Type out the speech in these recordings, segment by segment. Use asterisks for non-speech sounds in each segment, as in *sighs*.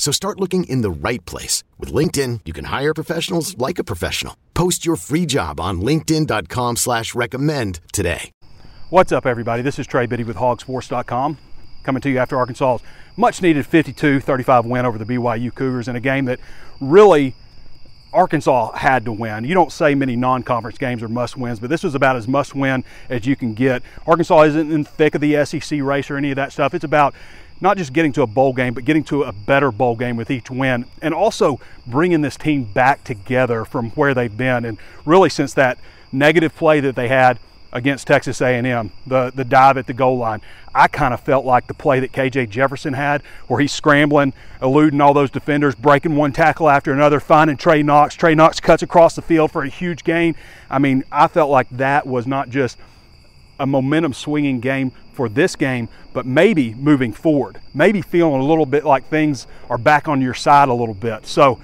So start looking in the right place. With LinkedIn, you can hire professionals like a professional. Post your free job on linkedin.com slash recommend today. What's up, everybody? This is Trey Biddy with hogsports.com coming to you after Arkansas's much needed 52-35 win over the BYU Cougars in a game that really Arkansas had to win. You don't say many non-conference games are must-wins, but this was about as must-win as you can get. Arkansas isn't in the thick of the SEC race or any of that stuff. It's about not just getting to a bowl game, but getting to a better bowl game with each win, and also bringing this team back together from where they've been. And really, since that negative play that they had against Texas A&M, the the dive at the goal line. I kind of felt like the play that KJ Jefferson had, where he's scrambling, eluding all those defenders, breaking one tackle after another, finding Trey Knox. Trey Knox cuts across the field for a huge gain. I mean, I felt like that was not just a momentum swinging game for this game, but maybe moving forward, maybe feeling a little bit like things are back on your side a little bit. So,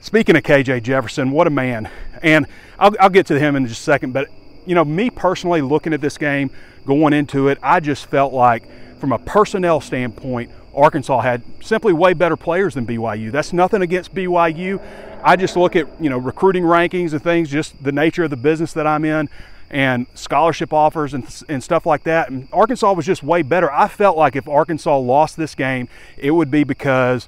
speaking of KJ Jefferson, what a man! And I'll, I'll get to him in just a second, but you know, me personally looking at this game, going into it, I just felt like from a personnel standpoint, Arkansas had simply way better players than BYU. That's nothing against BYU. I just look at, you know, recruiting rankings and things, just the nature of the business that I'm in and scholarship offers and, and stuff like that. And Arkansas was just way better. I felt like if Arkansas lost this game, it would be because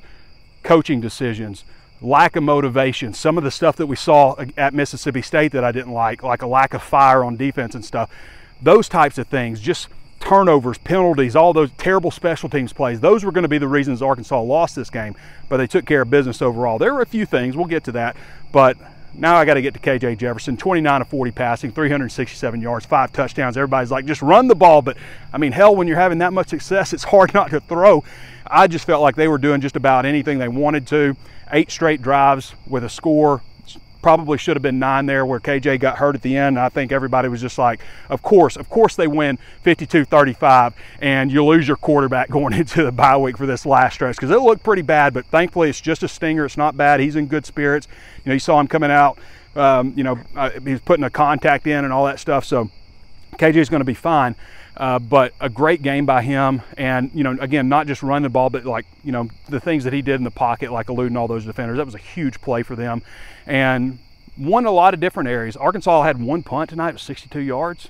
coaching decisions, lack of motivation, some of the stuff that we saw at Mississippi State that I didn't like, like a lack of fire on defense and stuff, those types of things, just turnovers, penalties, all those terrible special teams plays, those were going to be the reasons Arkansas lost this game, but they took care of business overall. There were a few things, we'll get to that, but now I got to get to KJ Jefferson, 29 of 40 passing, 367 yards, five touchdowns. Everybody's like, just run the ball. But I mean, hell, when you're having that much success, it's hard *laughs* not to throw. I just felt like they were doing just about anything they wanted to eight straight drives with a score. Probably should have been nine there where KJ got hurt at the end. I think everybody was just like, of course, of course they win 52 35, and you lose your quarterback *laughs* going into the bye week for this last stretch because it looked pretty bad, but thankfully it's just a stinger. It's not bad. He's in good spirits. You know, you saw him coming out, um, you know, uh, he's putting a contact in and all that stuff. So KJ is going to be fine. Uh, but a great game by him, and you know, again, not just run the ball, but like you know, the things that he did in the pocket, like eluding all those defenders. That was a huge play for them, and won a lot of different areas. Arkansas had one punt tonight, it was 62 yards.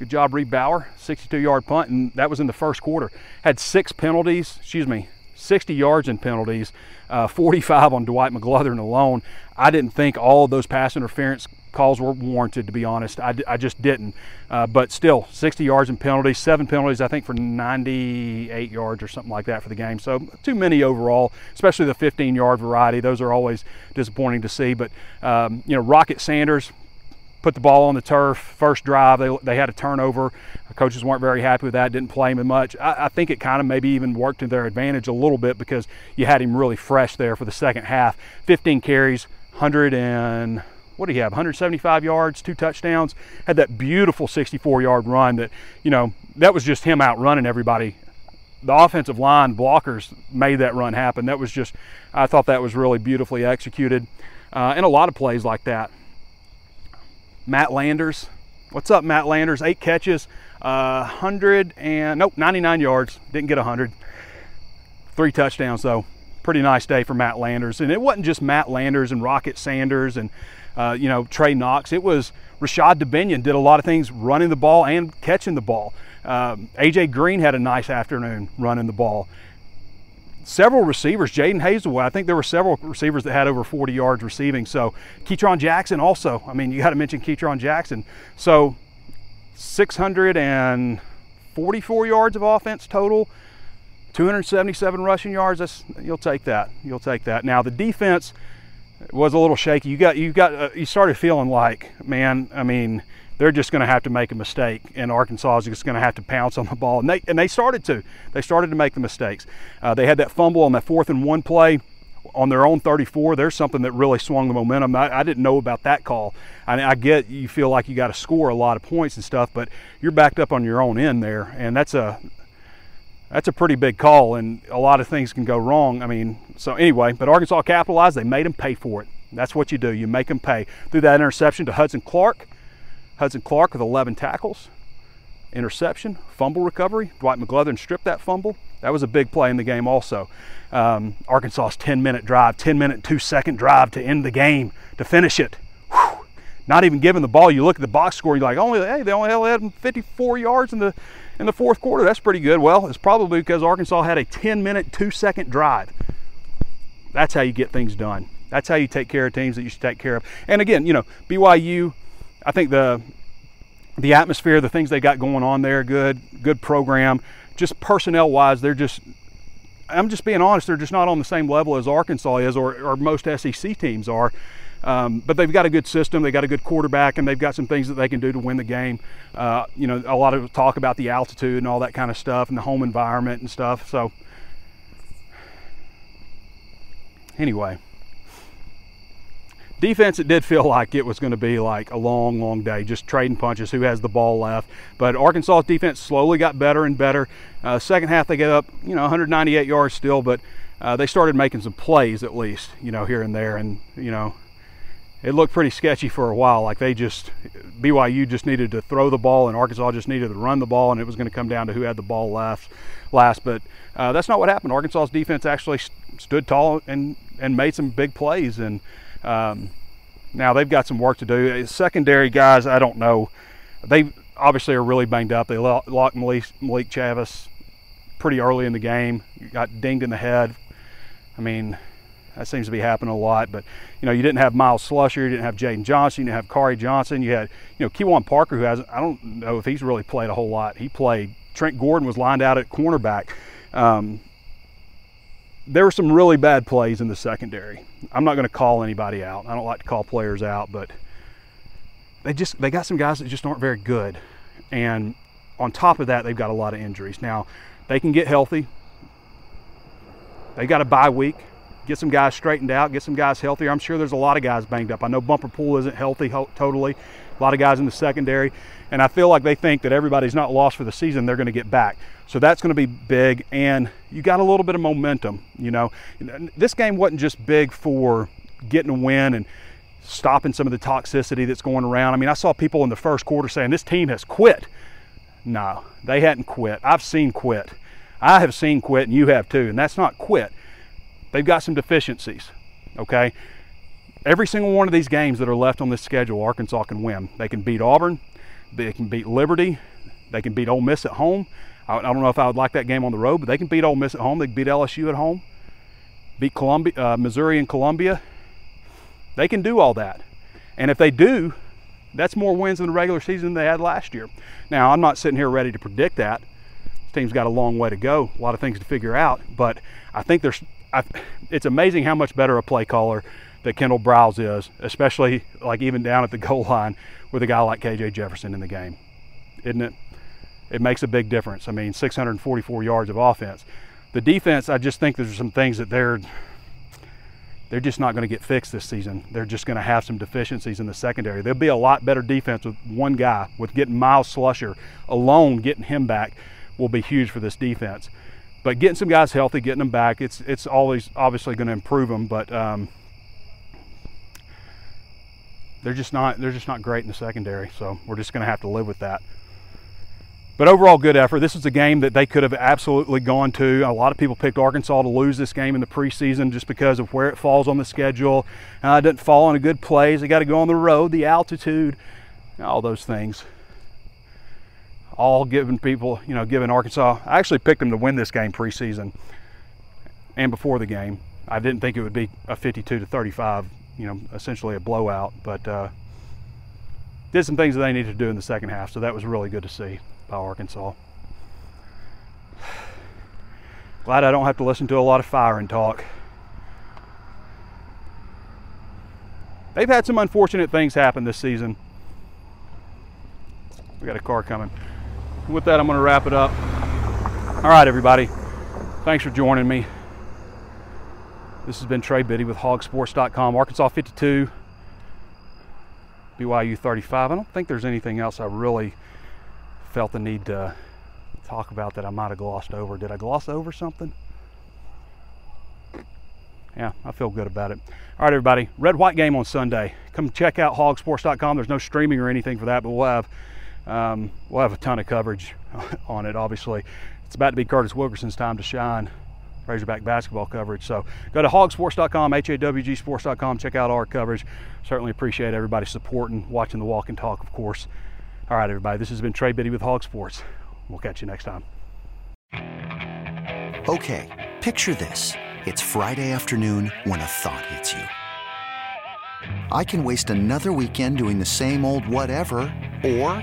Good job, Reid Bauer, 62-yard punt, and that was in the first quarter. Had six penalties, excuse me, 60 yards in penalties, uh, 45 on Dwight McGlothern alone. I didn't think all those pass interference calls were warranted, to be honest. I, I just didn't. Uh, but still, 60 yards in penalties, seven penalties, I think, for 98 yards or something like that for the game. So too many overall, especially the 15 yard variety. Those are always disappointing to see. But, um, you know, Rocket Sanders, put the ball on the turf. First drive, they, they had a turnover. The coaches weren't very happy with that, didn't play him much. I, I, think it kind of maybe even worked to their advantage a little bit because you had him really fresh there for the second half. 15 carries, 100 and what do you have 175 yards two touchdowns had that beautiful 64 yard run that you know that was just him outrunning everybody the offensive line blockers made that run happen that was just i thought that was really beautifully executed uh, and a lot of plays like that matt landers what's up matt landers eight catches uh, 100 and nope 99 yards didn't get 100 three touchdowns though pretty nice day for Matt Landers. And it wasn't just Matt Landers and Rocket Sanders and uh, you know, Trey Knox. It was Rashod Dubinion did a lot of things running the ball and catching the ball. Um, AJ Green had a nice afternoon running the ball. Several receivers, Jadon Haselwood, I think there were several receivers that had over 40 yards receiving. So Ketron Jackson also, I mean, you got to mention Ketron Jackson. So 644 yards of offense total, 277 rushing yards. That's you'll take that. You'll take that. Now the defense was a little shaky. You got you got uh, you started feeling like, man, I mean, they're just going to have to make a mistake, and Arkansas is just going to have to pounce on the ball, and they and they started to. They started to make the mistakes. Uh, they had that fumble on that fourth and one play on their own 34, there's something that really swung the momentum. I, I didn't know about that call. I, I get you feel like you got to score a lot of points and stuff, but you're backed up on your own end there, and that's a that's a pretty big call, and a lot of things can go wrong. I mean, so anyway, but Arkansas capitalized. They made them pay for it. That's what you do. You make them pay through that interception to Hudson Clark. Hudson Clark with 11 tackles, interception, fumble recovery. Dwight McGlothern stripped that fumble. That was a big play in the game also um, Arkansas's 10 minute drive, 10 minute, two second drive to end the game, to finish it. Whew. Not even giving the ball. You look at the box score, you're like, only hey, they only had 54 yards in the in the fourth quarter. That's pretty good. Well, it's probably because Arkansas had a 10 minute, two second drive. That's how you get things done. That's how you take care of teams that you should take care of. And again, you know, BYU, I think the the atmosphere, the things they got going on there, good, good program. Just personnel wise, they're just I'm just being honest, they're just not on the same level as Arkansas is or, or most SEC teams are. Um, but they've got a good system, they've got a good quarterback, and they've got some things that they can do to win the game. Uh, you know, a lot of talk about the altitude and all that kind of stuff and the home environment and stuff. So, anyway, Defense, it did feel like it was going to be like a long, long day, just trading punches, who has the ball left. But Arkansas's defense slowly got better and better. Uh, second half, they get up, you know, 198 yards still, but uh, they started making some plays at least, you know, here and there. And, you know, it looked pretty sketchy for a while. Like they just, BYU just needed to throw the ball and Arkansas just needed to run the ball, and it was going to come down to who had the ball left last. But uh, that's not what happened. Arkansas's defense actually st- stood tall and, and made some big plays. And, um, now they've got some work to do. Secondary guys, I don't know. They obviously are really banged up. They locked Malik, Malik Chavis pretty early in the game. Got dinged in the head. I mean, that seems to be happening a lot. But you know, you didn't have Myles Slusher, you didn't have Jaden Johnson, you didn't have Khari Johnson. You had you know Keuan Parker, who hasn't. I don't know if he's really played a whole lot. He played. Trent Gordon was lined out at cornerback. Um, there were some really bad plays in the secondary. I'm not going to call anybody out. I don't like to call players out, but they just they got some guys that just aren't very good. And on top of that, they've got a lot of injuries. Now, they can get healthy. They got a bye week. Get some guys straightened out, get some guys healthier. I'm sure there's a lot of guys banged up. I know Bumper Pool isn't healthy totally. A lot of guys in the secondary. And I feel like they think that everybody's not lost for the season, they're going to get back. So that's going to be big. And you got a little bit of momentum. You know, this game wasn't just big for getting a win and stopping some of the toxicity that's going around. I mean, I saw people in the first quarter saying this team has quit. No, they hadn't quit. I've seen quit. I have seen quit, and you have too. And that's not quit. They've got some deficiencies. Okay. Every single one of these games that are left on this schedule, Arkansas can win. They can beat Auburn. They can beat Liberty. They can beat Ole Miss at home. I, I don't know if I would like that game on the road, but they can beat Ole Miss at home. They can beat LSU at home. Beat Columbia, uh, Missouri and Columbia. They can do all that. And if they do, that's more wins in the regular season than they had last year. Now, I'm not sitting here ready to predict that. This team's got a long way to go, a lot of things to figure out. But I think there's, I, it's amazing how much better a play caller that Kendal Briles is, especially like even down at the *laughs* goal line with a guy like KJ Jefferson in the game, isn't it? It makes a big difference. I mean, 644 yards of offense. The defense, I just think there's some things that they're they're just not going to get fixed this season. They're just going to have some deficiencies in the secondary. There'll be a lot better defense with one guy, with getting Myles Slusher alone, getting him back will be huge for this defense. But getting some guys healthy, getting them back, it's it's always obviously going to improve them. But um, they're just not they're just not great in the secondary. So we're just going to have to live with that. But overall, good effort. This is a game that they could have absolutely gone to. A lot of people picked Arkansas to lose this game in the preseason just because of where it falls on the schedule. Uh, it didn't fall on a good place. They got to go on the road, the altitude, all those things. All giving people, you know, giving Arkansas. I actually picked them to win this game preseason and before the game. I didn't think it would be a 52 to 35 you know, essentially a blowout. But uh, did some things that they needed to do in the second half. So that was really good to see by Arkansas. *sighs* Glad I don't have to listen to a lot of firing talk. They've had some unfortunate things happen this season. We got a car coming. With that, I'm going to wrap it up. All right, everybody. Thanks for joining me. This has been Trey Biddy with hogsports.com. Arkansas 52, BYU 35. I don't think there's anything else I really felt the need to talk about that I might have glossed over. Did I gloss over something? Yeah, I feel good about it. All right, everybody. Red white game on Sunday. Come check out hogsports.com. There's no streaming or anything for that, but we'll have um, we'll have a ton of coverage on it. Obviously, it's about to be Curtis Wilkerson's time to shine. Razorback basketball coverage. So go to hogsports.com, hawgsports.com, check out our coverage. Certainly appreciate everybody supporting, watching the walk and talk, of course. All right, everybody, this has been Trey Biddy with Hog Sports. We'll catch you next time. Okay, picture this. It's Friday afternoon when a thought hits you. I can waste another weekend doing the same old whatever, or